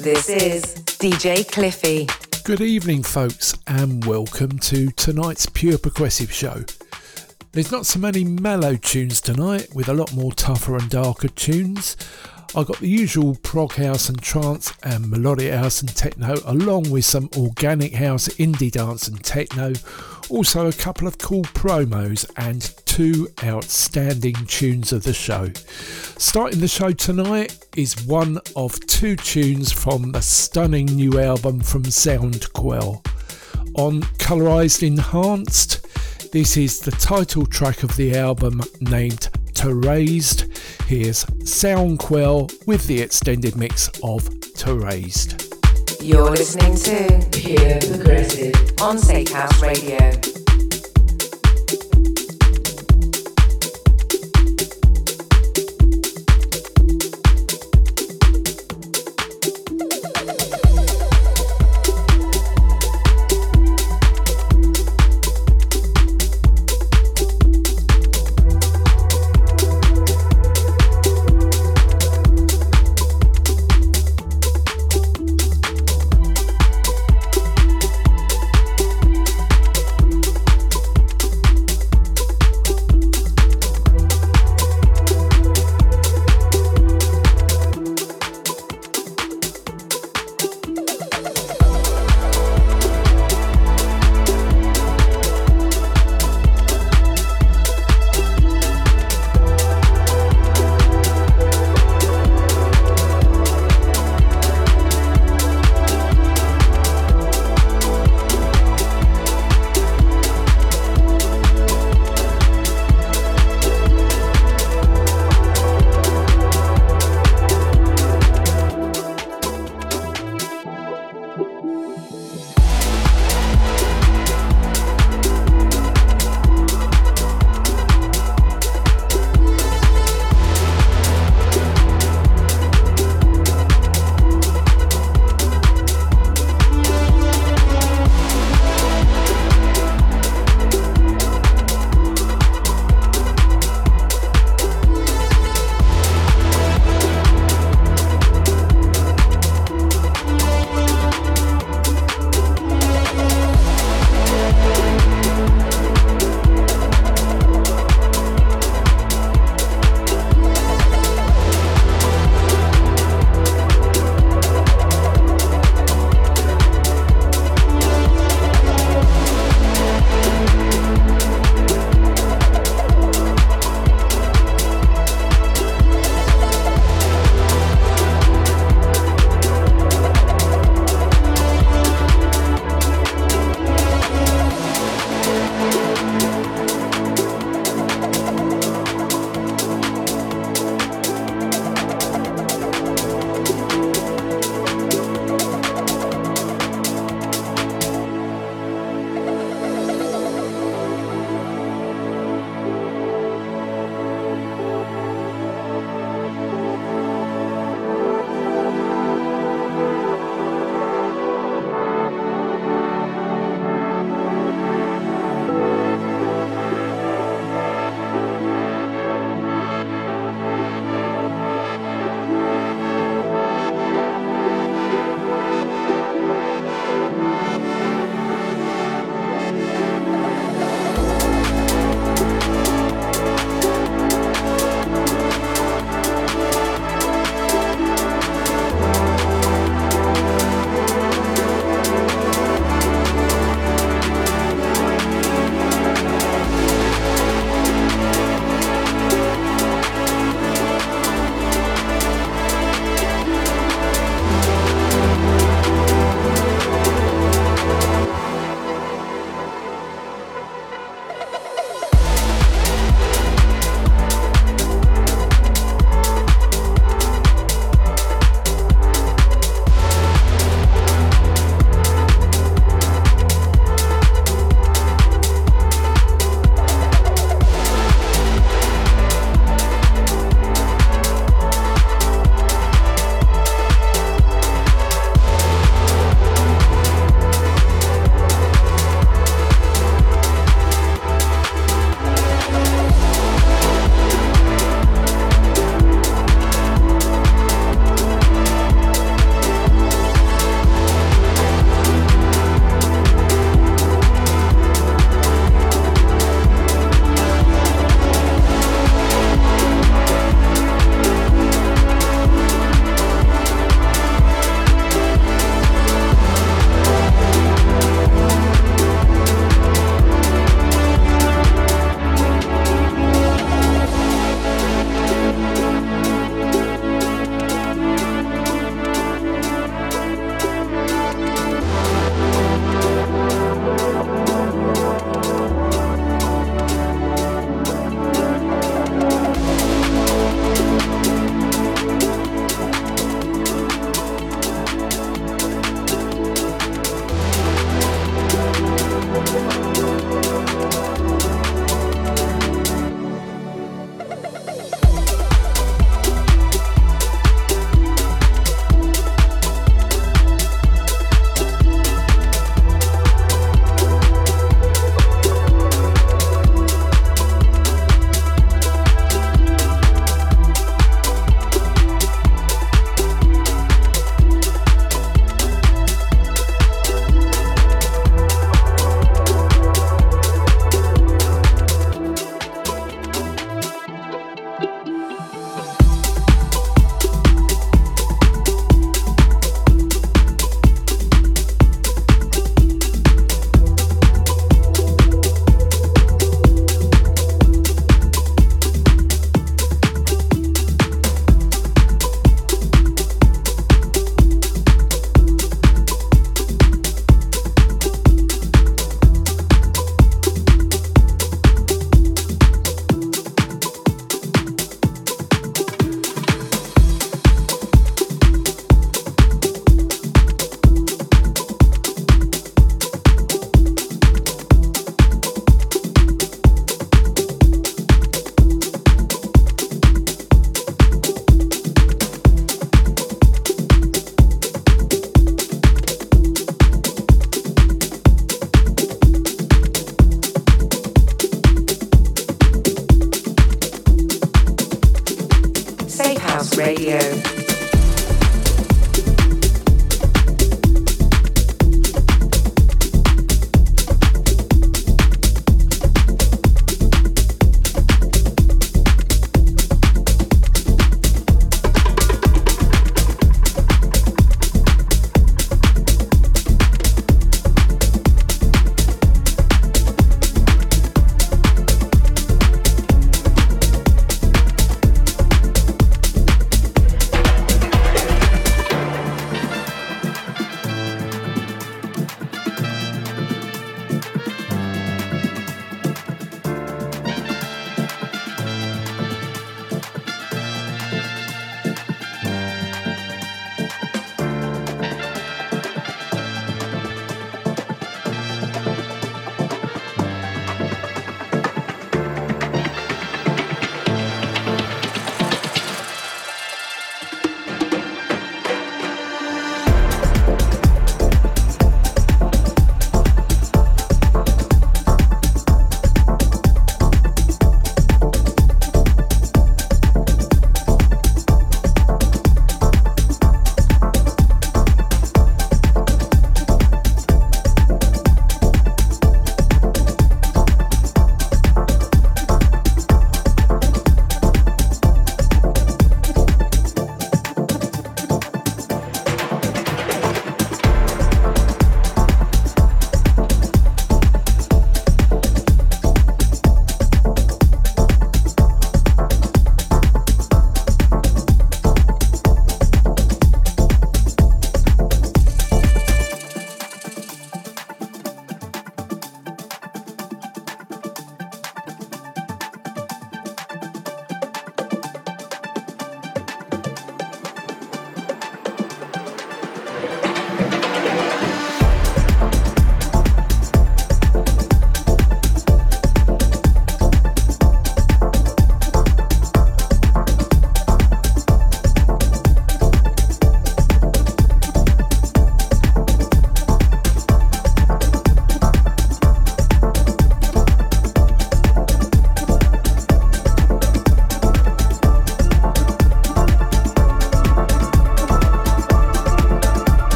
This is DJ Cliffy. Good evening, folks, and welcome to tonight's Pure Progressive Show. There's not so many mellow tunes tonight, with a lot more tougher and darker tunes. I got the usual prog house and trance and melodic house and techno, along with some organic house, indie dance and techno. Also, a couple of cool promos and two outstanding tunes of the show. Starting the show tonight is one of two tunes from the stunning new album from Soundquelle. On Colorized Enhanced, this is the title track of the album named Tarazed. Here's Soundquelle with the extended mix of Tarazed. You're listening to Pure Progressive on Safe Radio.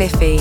Cliffy.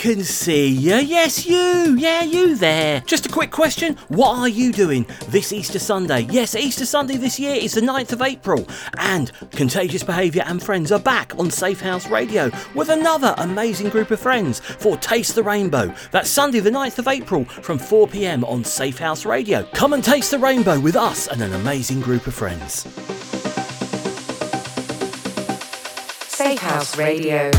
Can see you. Yes, you. Yeah, you there. Just a quick question. What are you doing this Easter Sunday? Yes, Easter Sunday this year is the 9th of April. And Contagious Behaviour and Friends are back on Safe House Radio with another amazing group of friends for Taste the Rainbow. That's Sunday, the 9th of April from 4 pm on Safe House Radio. Come and taste the rainbow with us and an amazing group of friends. Safe House Radio.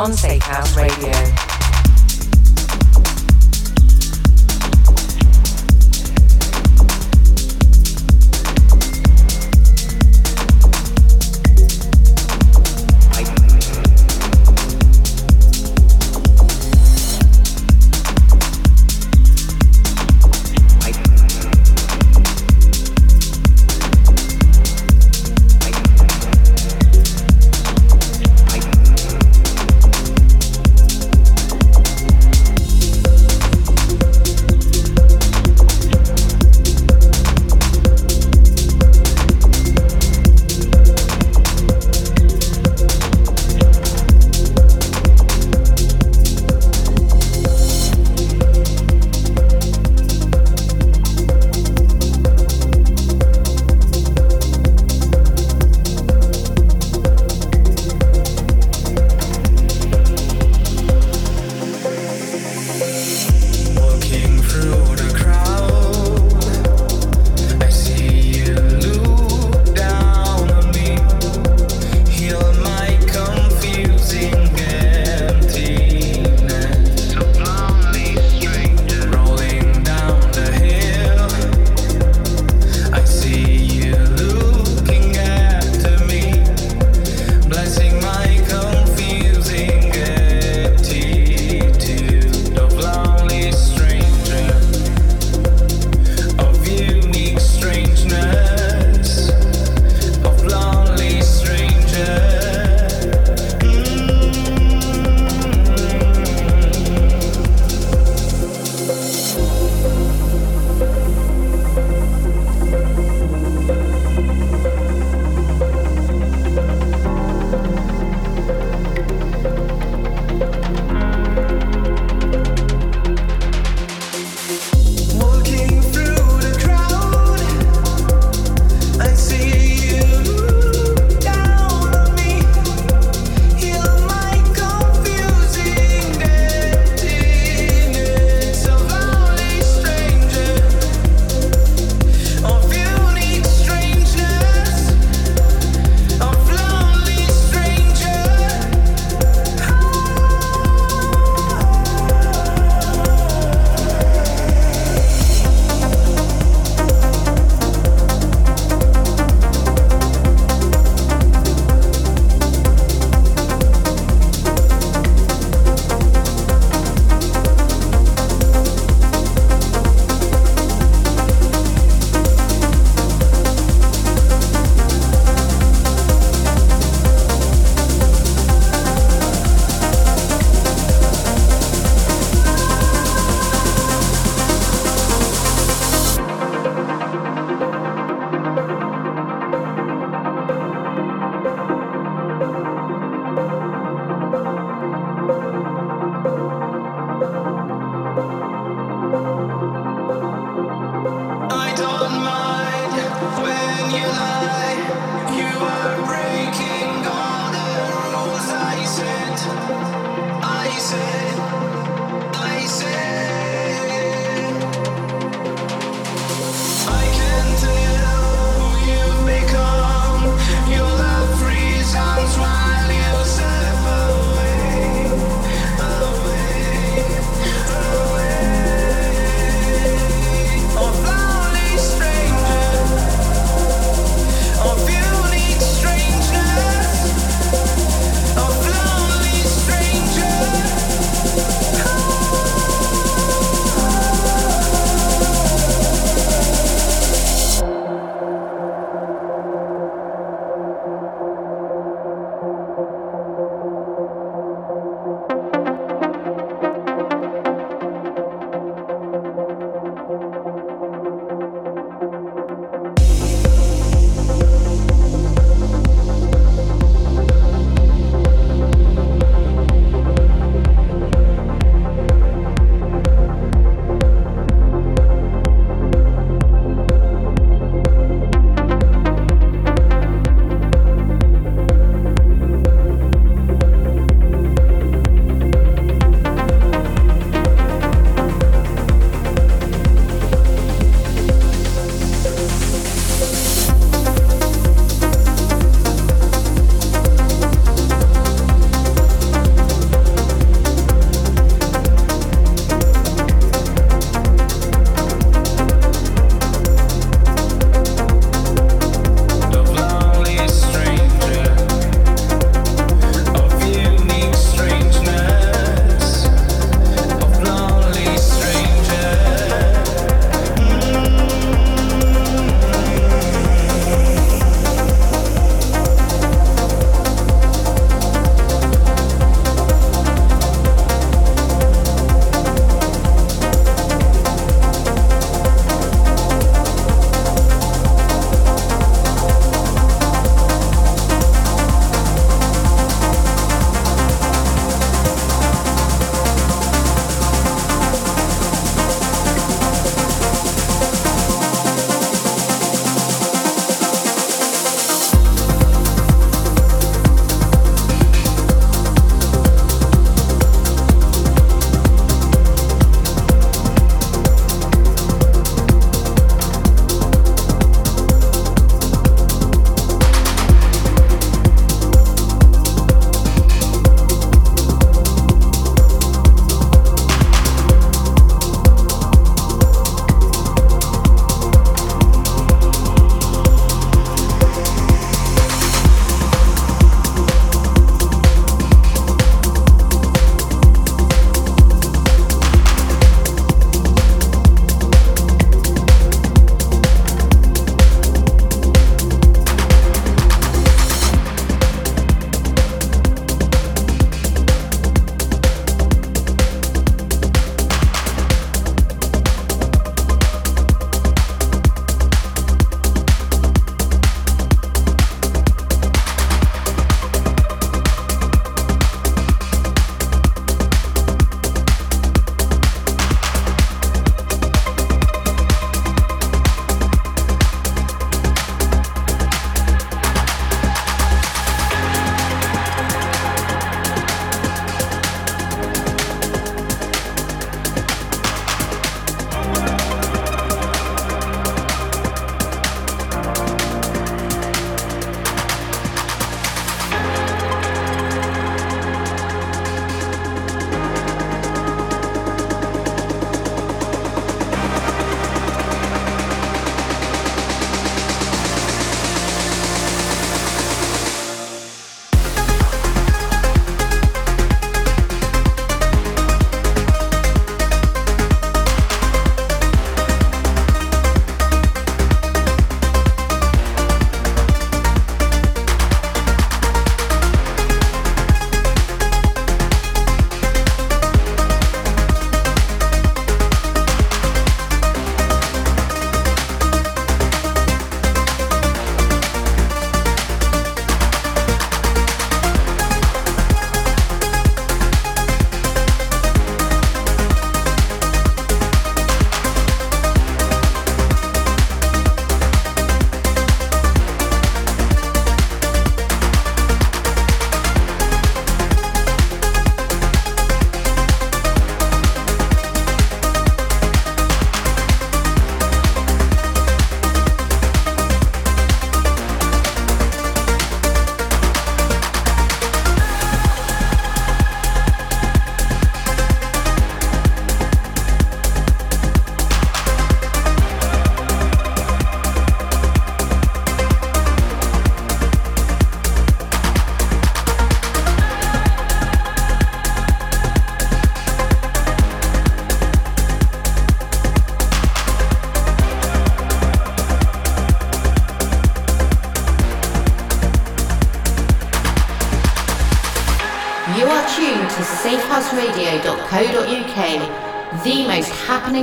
On Safe House Radio.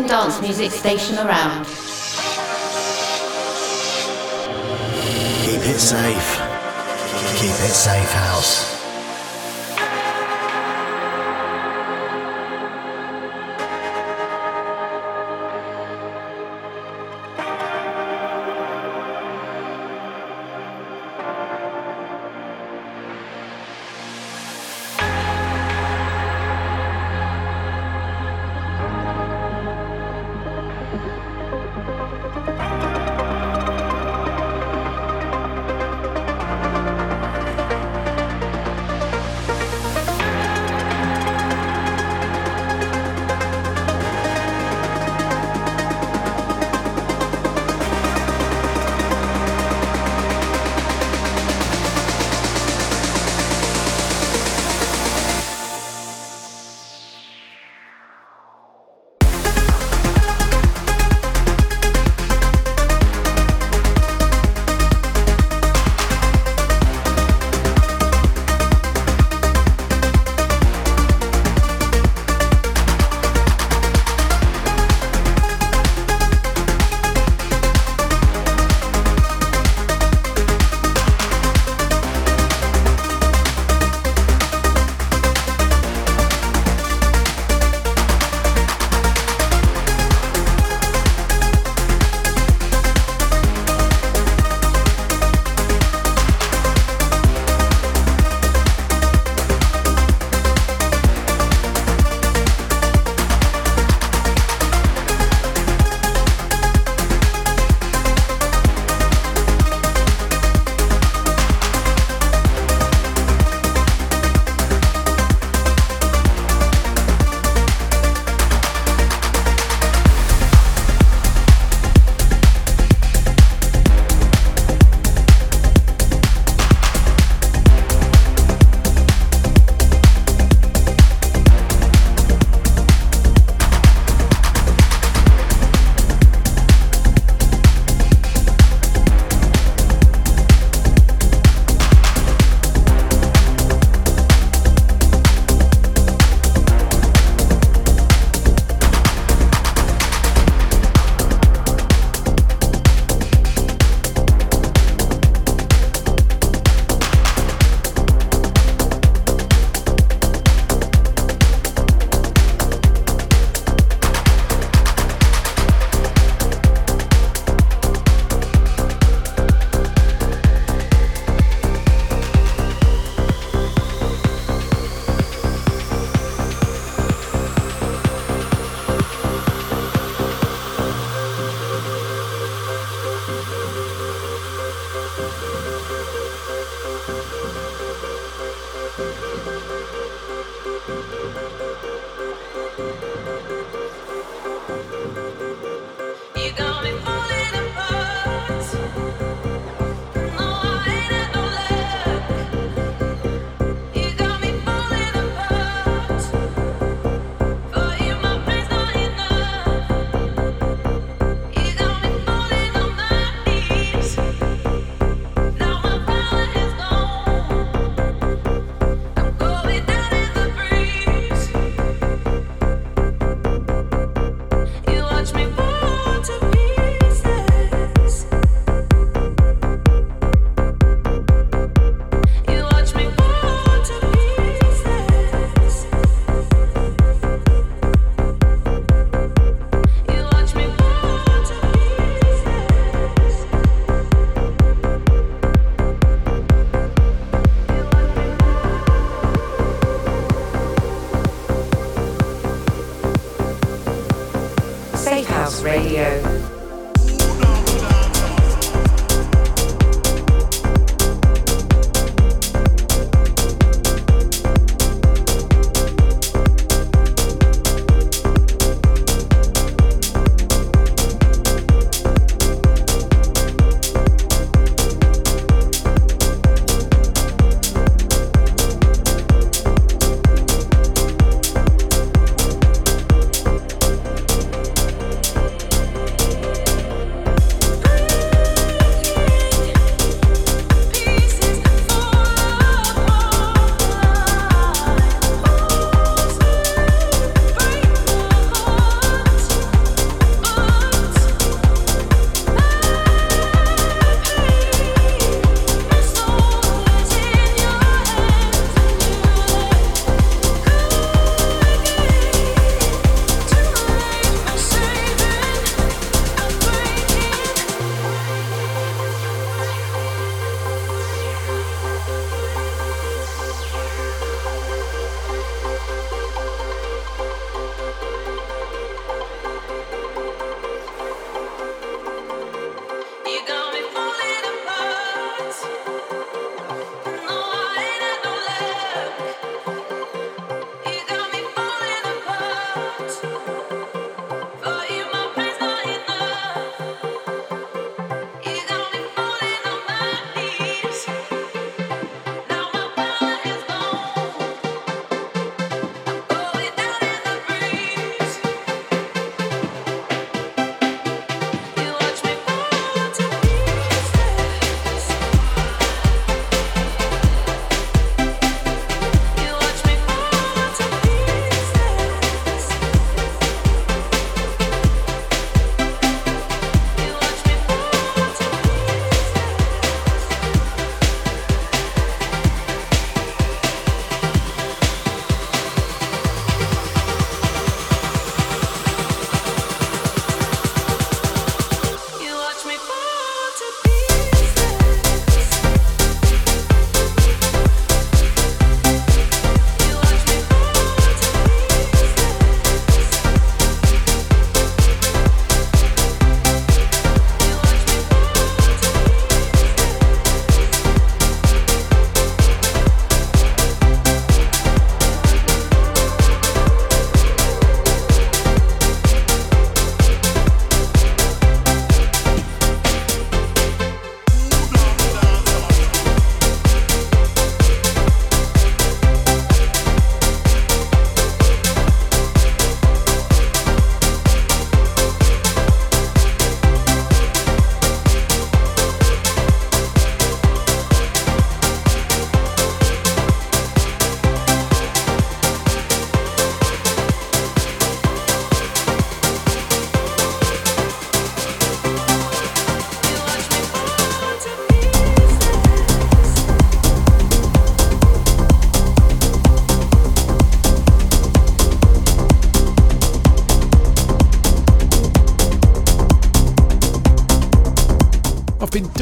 Dance music station around.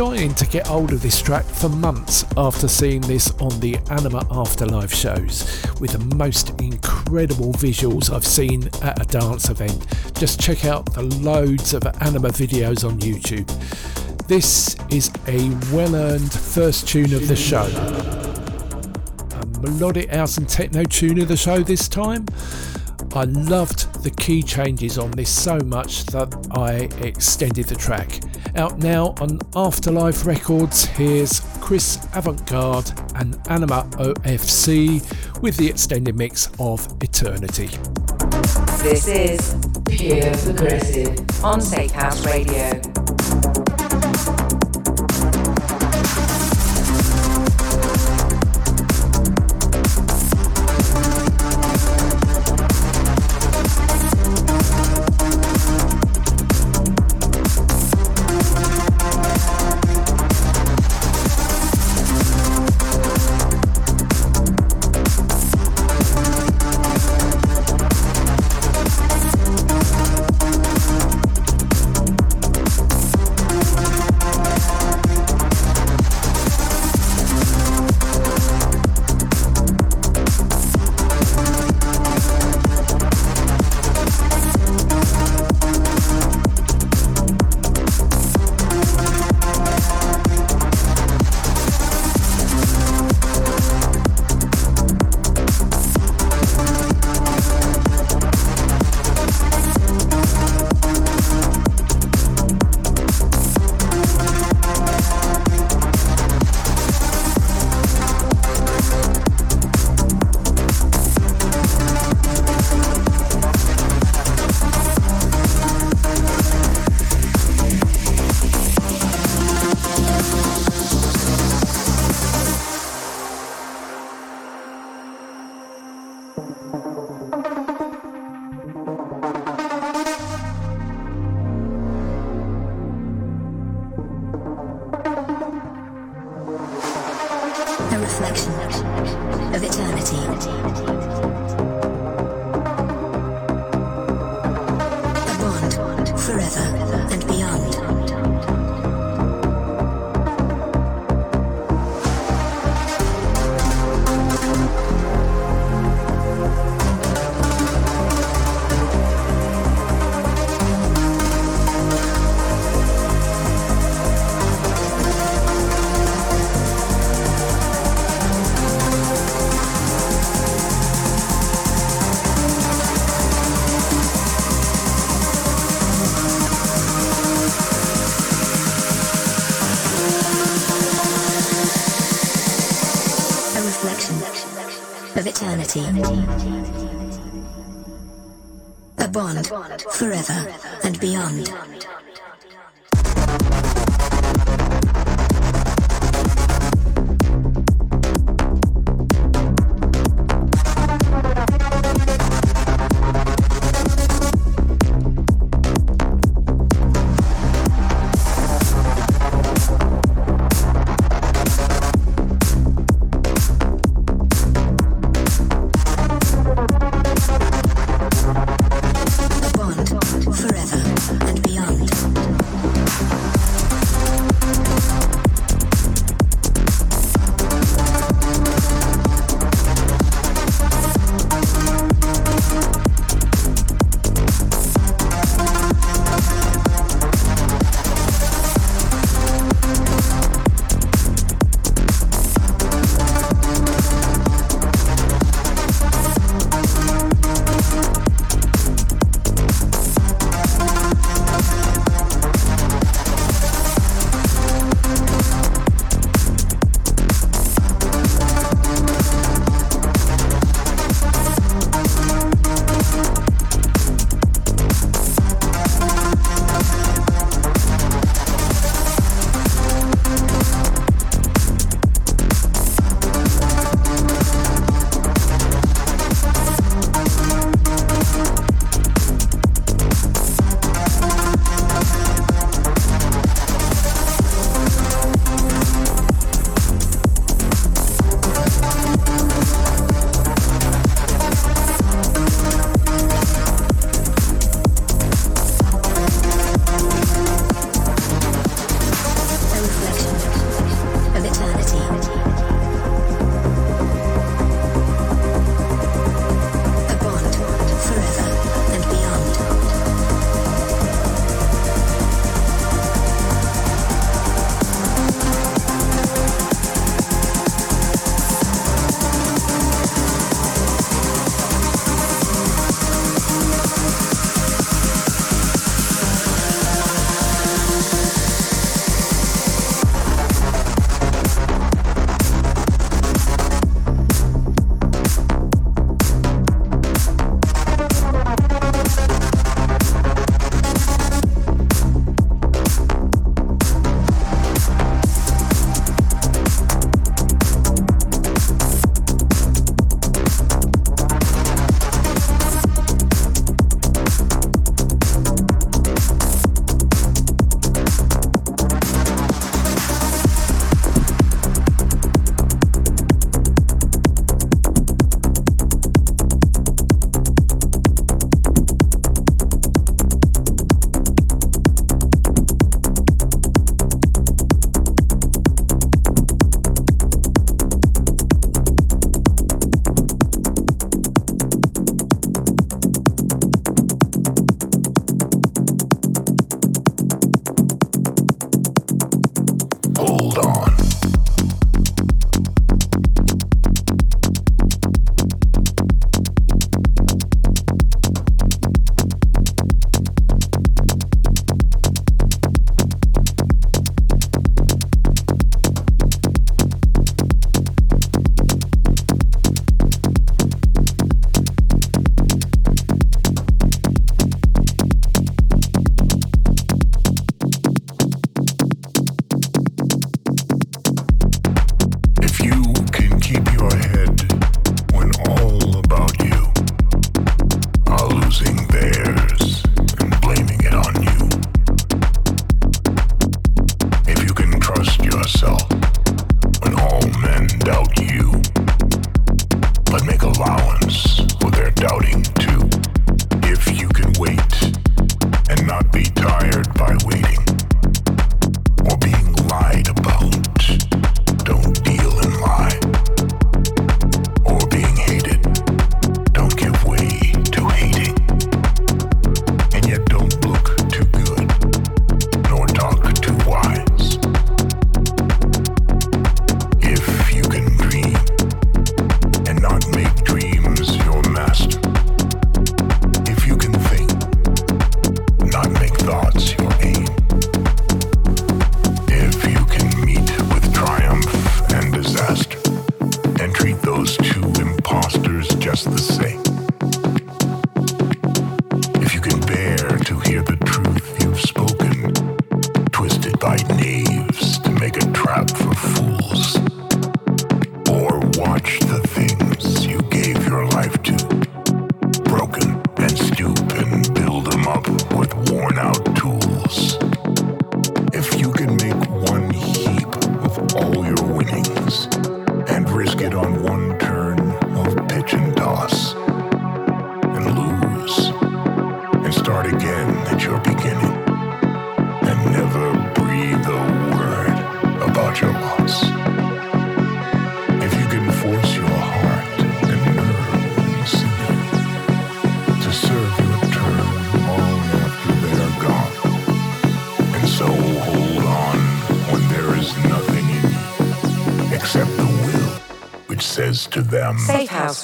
Dying to get hold of this track for months after seeing this on the Anyma Afterlife shows, with the most incredible visuals I've seen at a dance event. Just check out the loads of Anyma videos on YouTube. This is a well earned first tune of the show. A melodic house and techno tune of the show this time. I loved the key changes on this so much that I extended the track. Out now on Afterlife Records, here's Chris Avantgarde and Anyma OFC with the extended mix of Eternity. This is Pure Progressive on Safe House Radio. Forever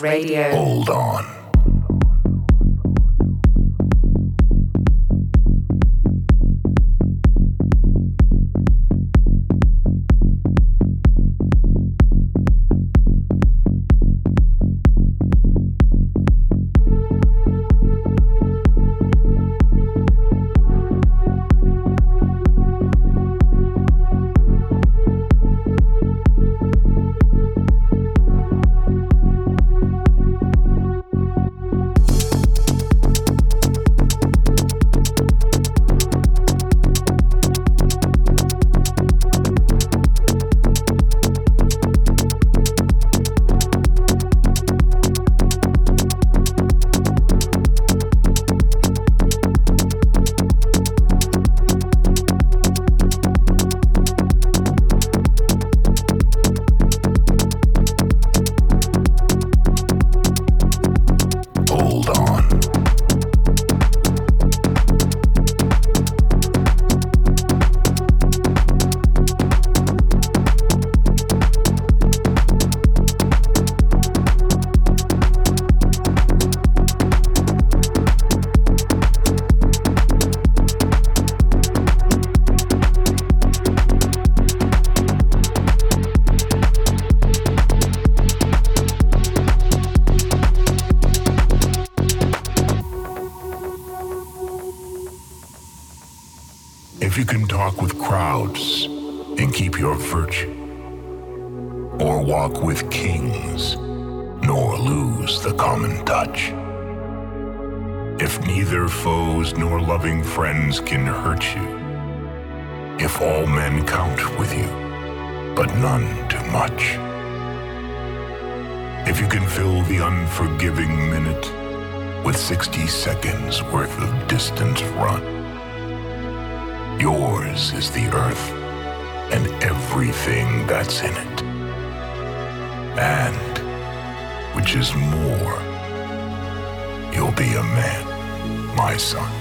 Radio. Hold on. with 60 seconds worth of distance run. Yours is the earth and everything that's in it. And, which is more, you'll be a man, my son.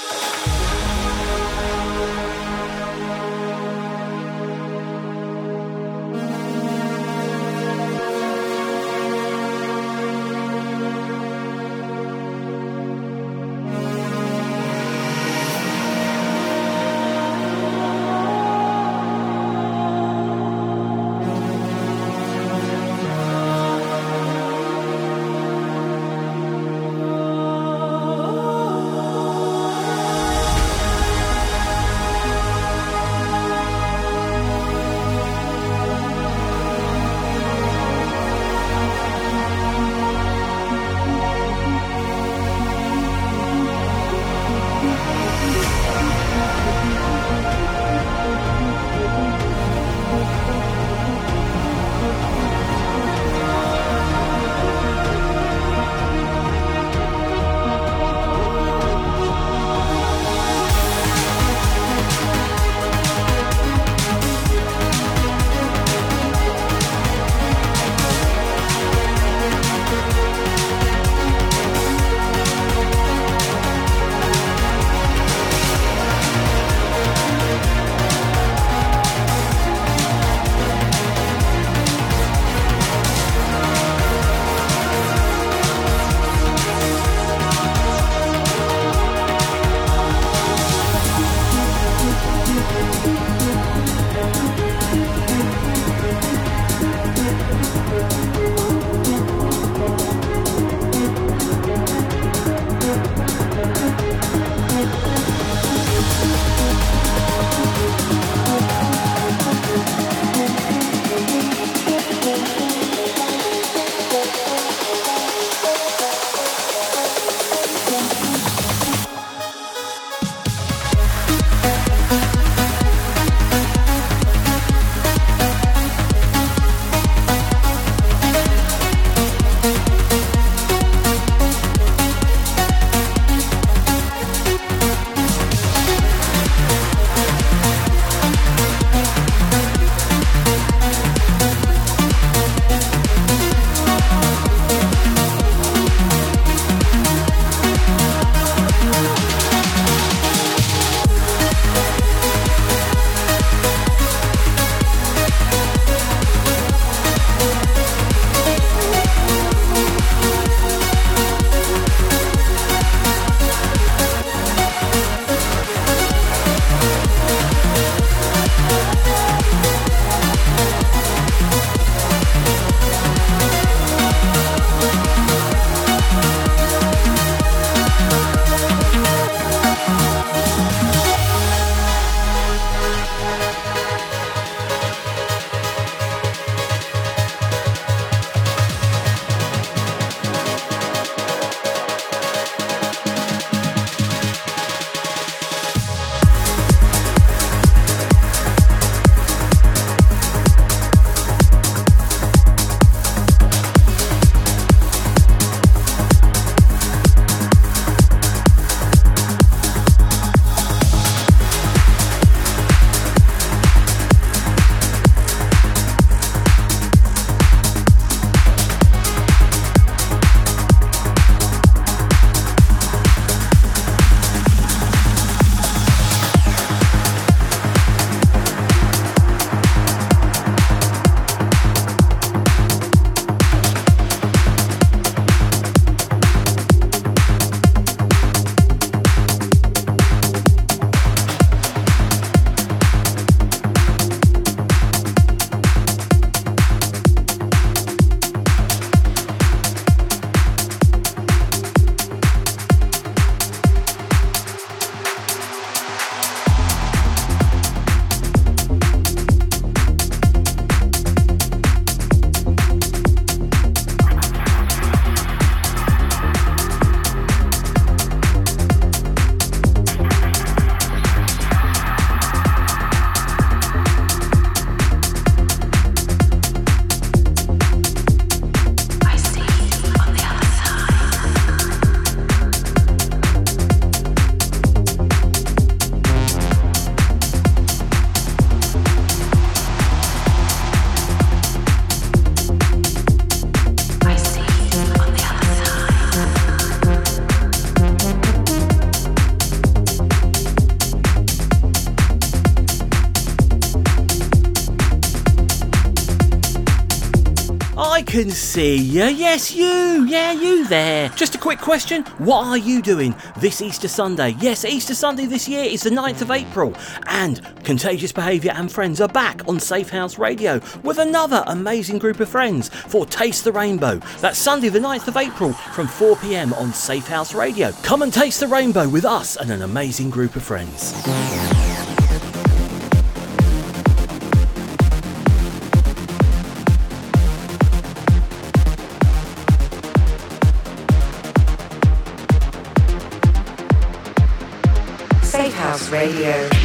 can see you. Yes, you. Yeah, you there. Just a quick question. What are you doing this Easter Sunday? Yes, Easter Sunday this year is the 9th of April. And Contagious Behaviour and Friends are back on Safe House Radio with another amazing group of friends for Taste the Rainbow. That's Sunday, the 9th of April from 4 pm on Safe House Radio. Come and taste the rainbow with us and an amazing group of friends. Radio.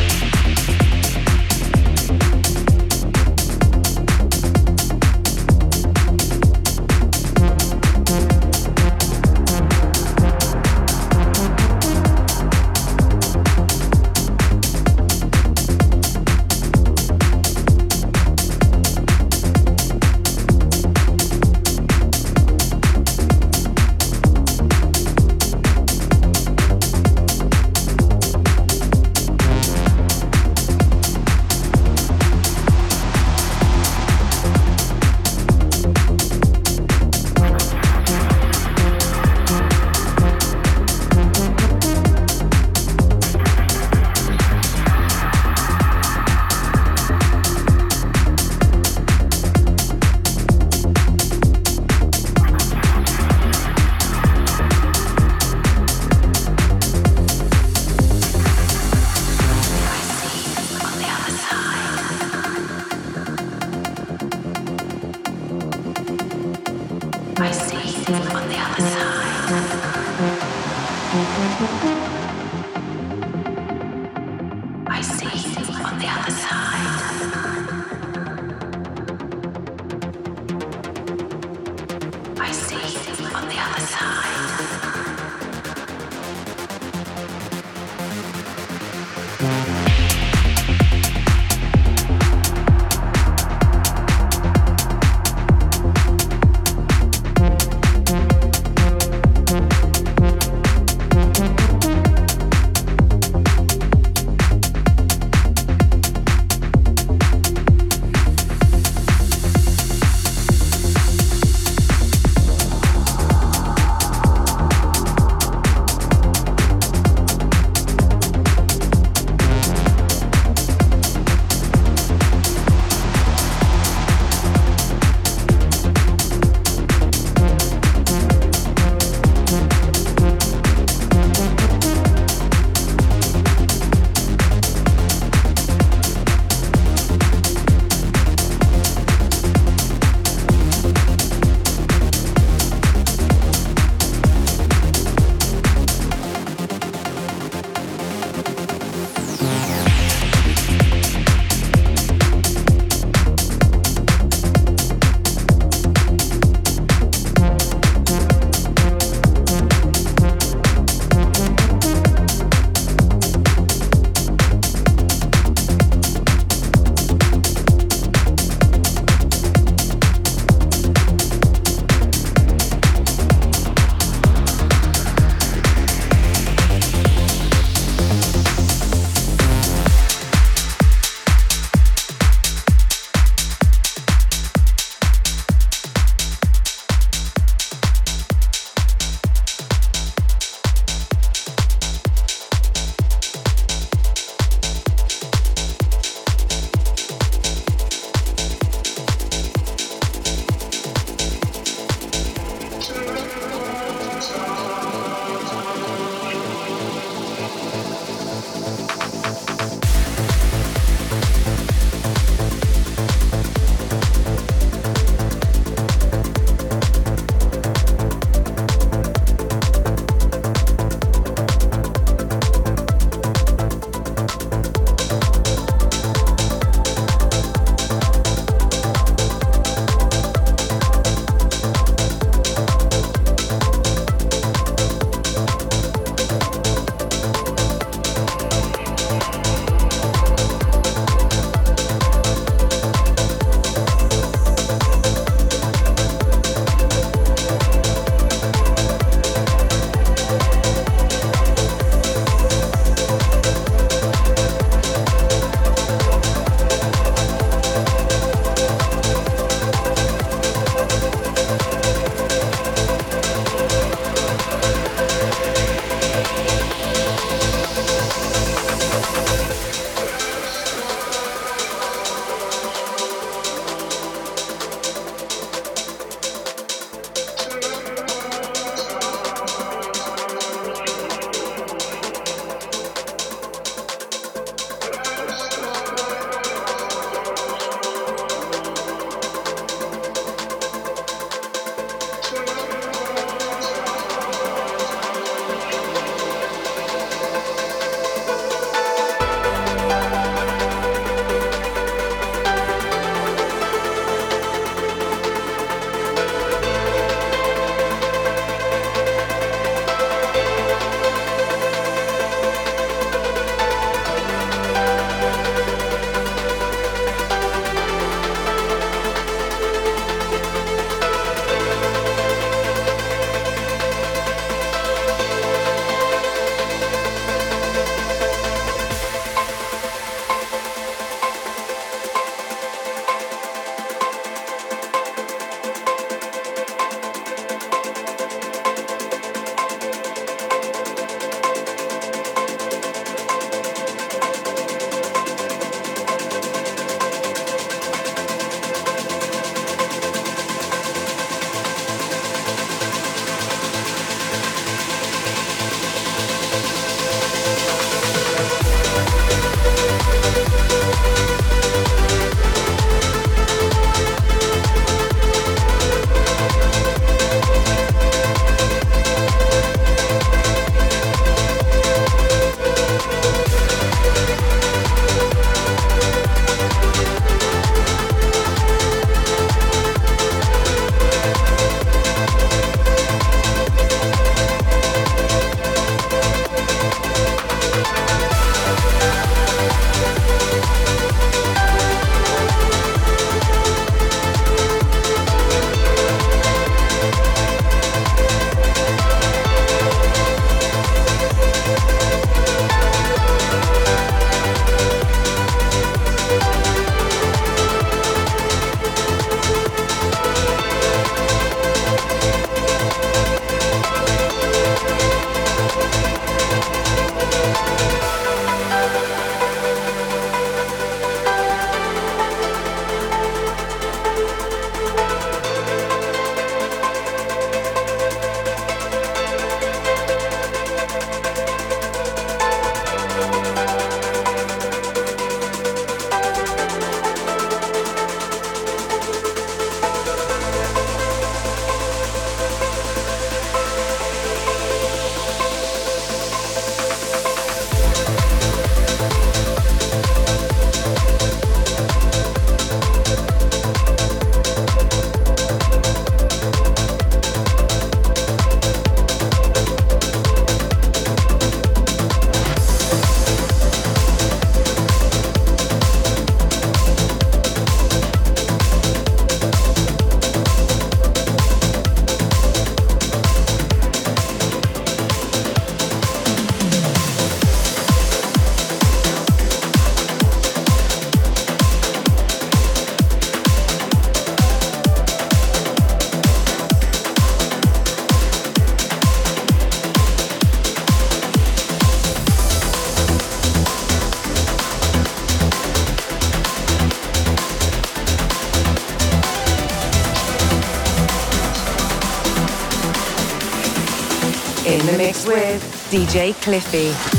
DJ Cliffy.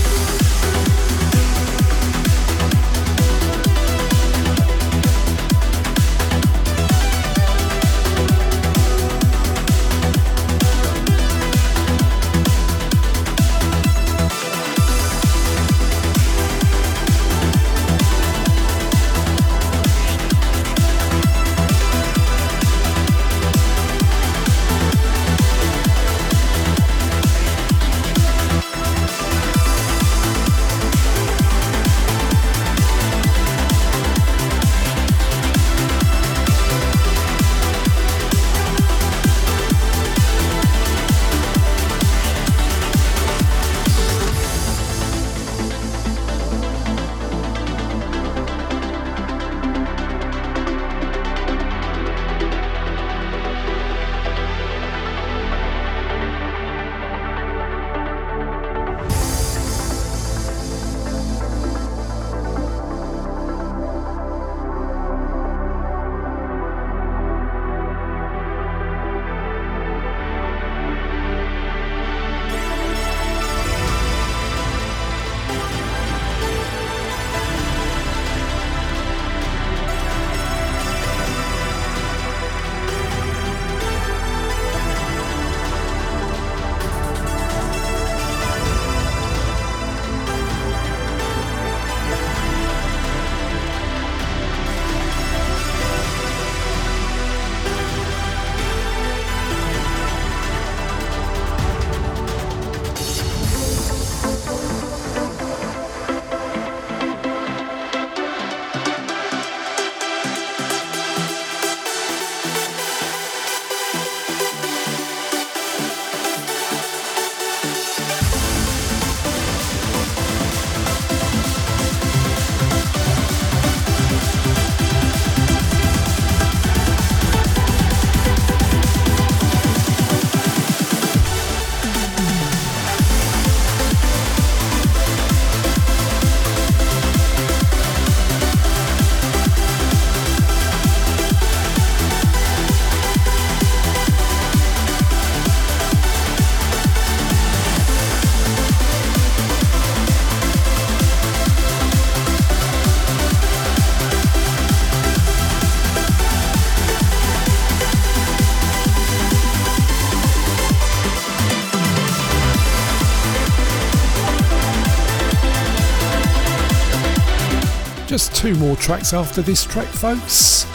Two more tracks after this track, folks.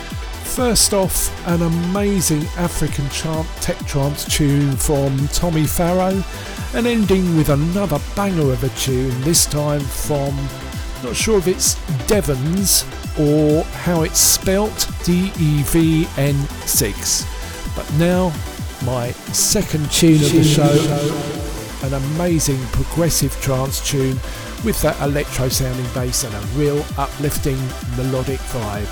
First off, an amazing African chant tech trance tune from Tommy Farrow, and ending with another banger of a tune, this time from, not sure if it's Devons or how it's spelt, D E V N 6. But now, my second tune of the show, an amazing progressive trance tune with that electro sounding bass and a real uplifting melodic vibe.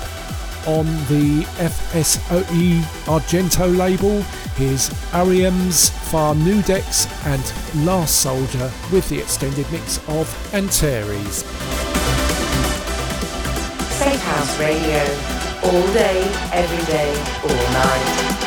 On the FSOE Argento label, here's Ariams Far Nudex and Last Soldier with the extended mix of Antares. Safe House Radio. All day, every day, all night.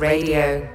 Radio.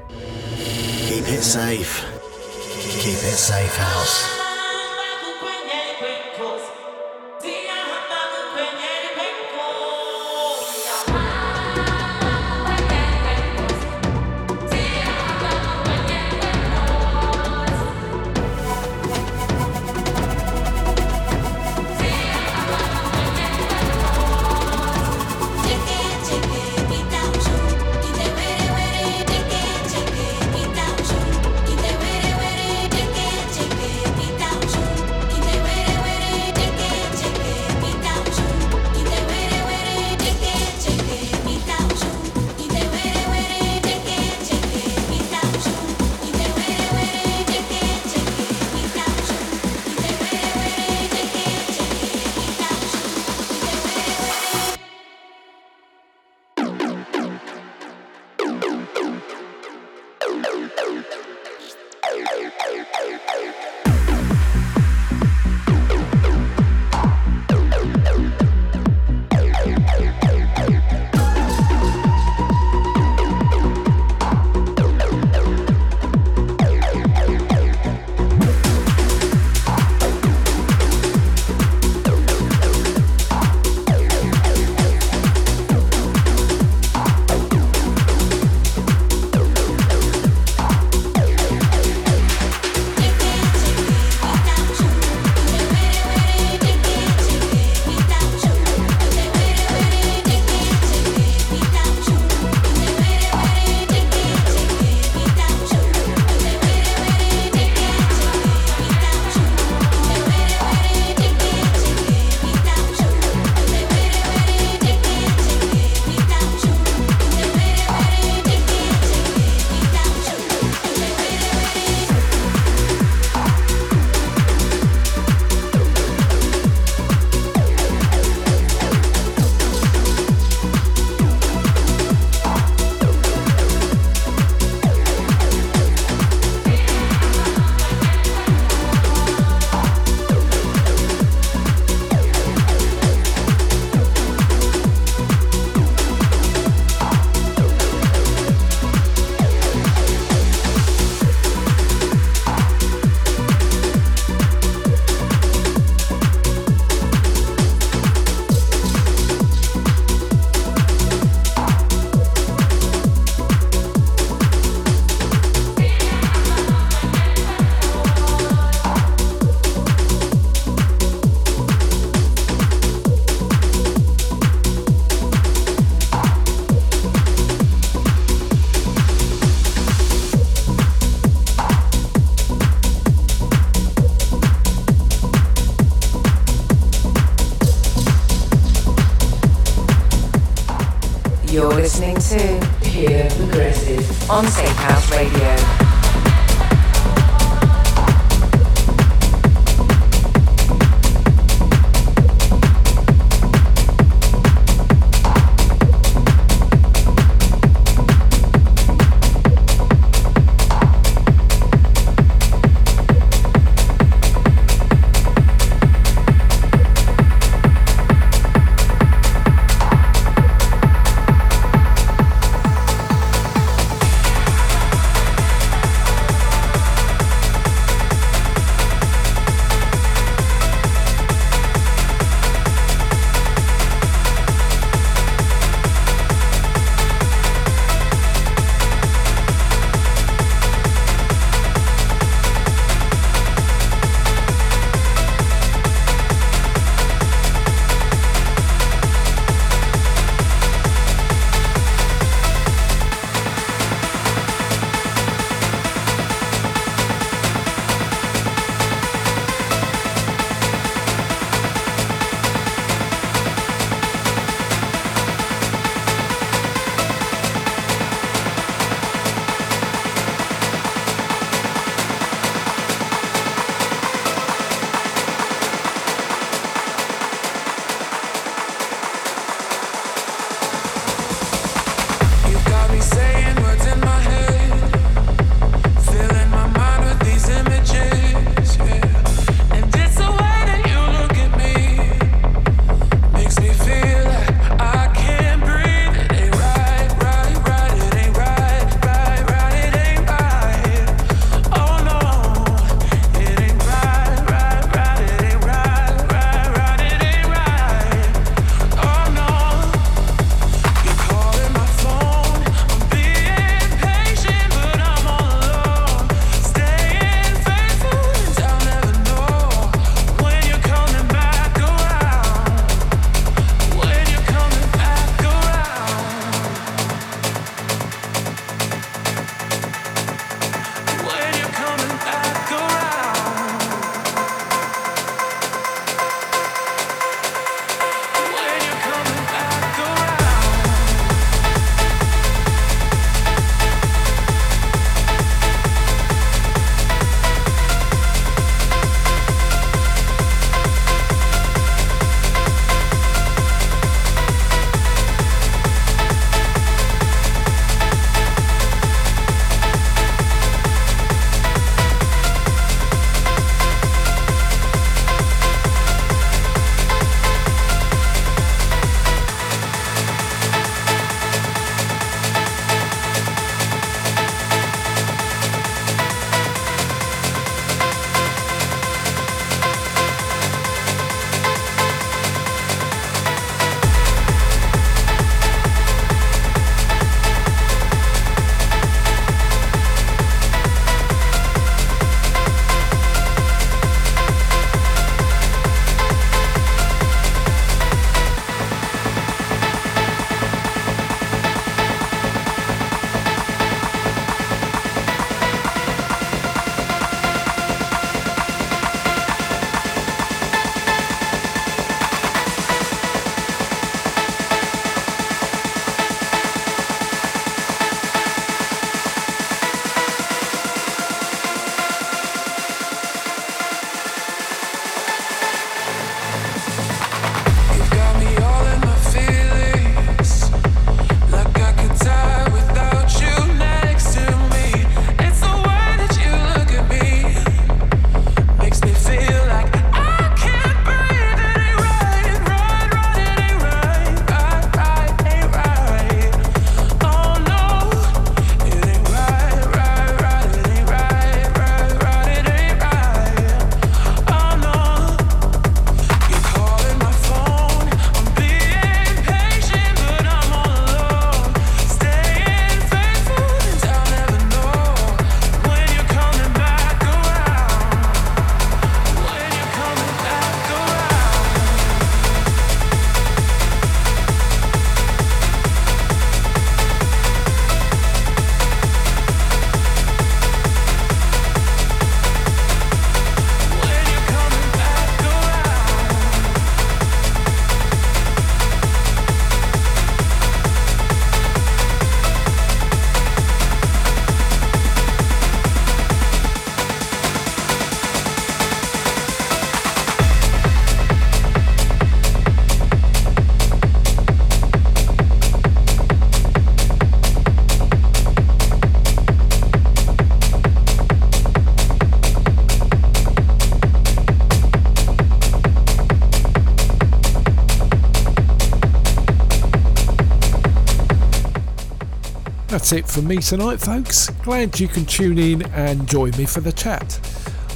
That's it from me tonight, folks. Glad you can tune in and join me for the chat.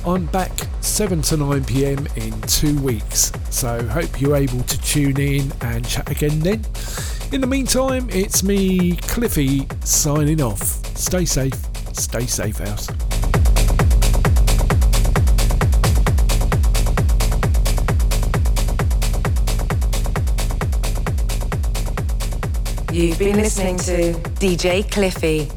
I'm back 7 to 9 pm in two weeks, so hope you're able to tune in and chat again then. In the meantime, it's me, Cliffy, signing off. Stay safe, stay safe, house. You've been listening to DJ Cliffy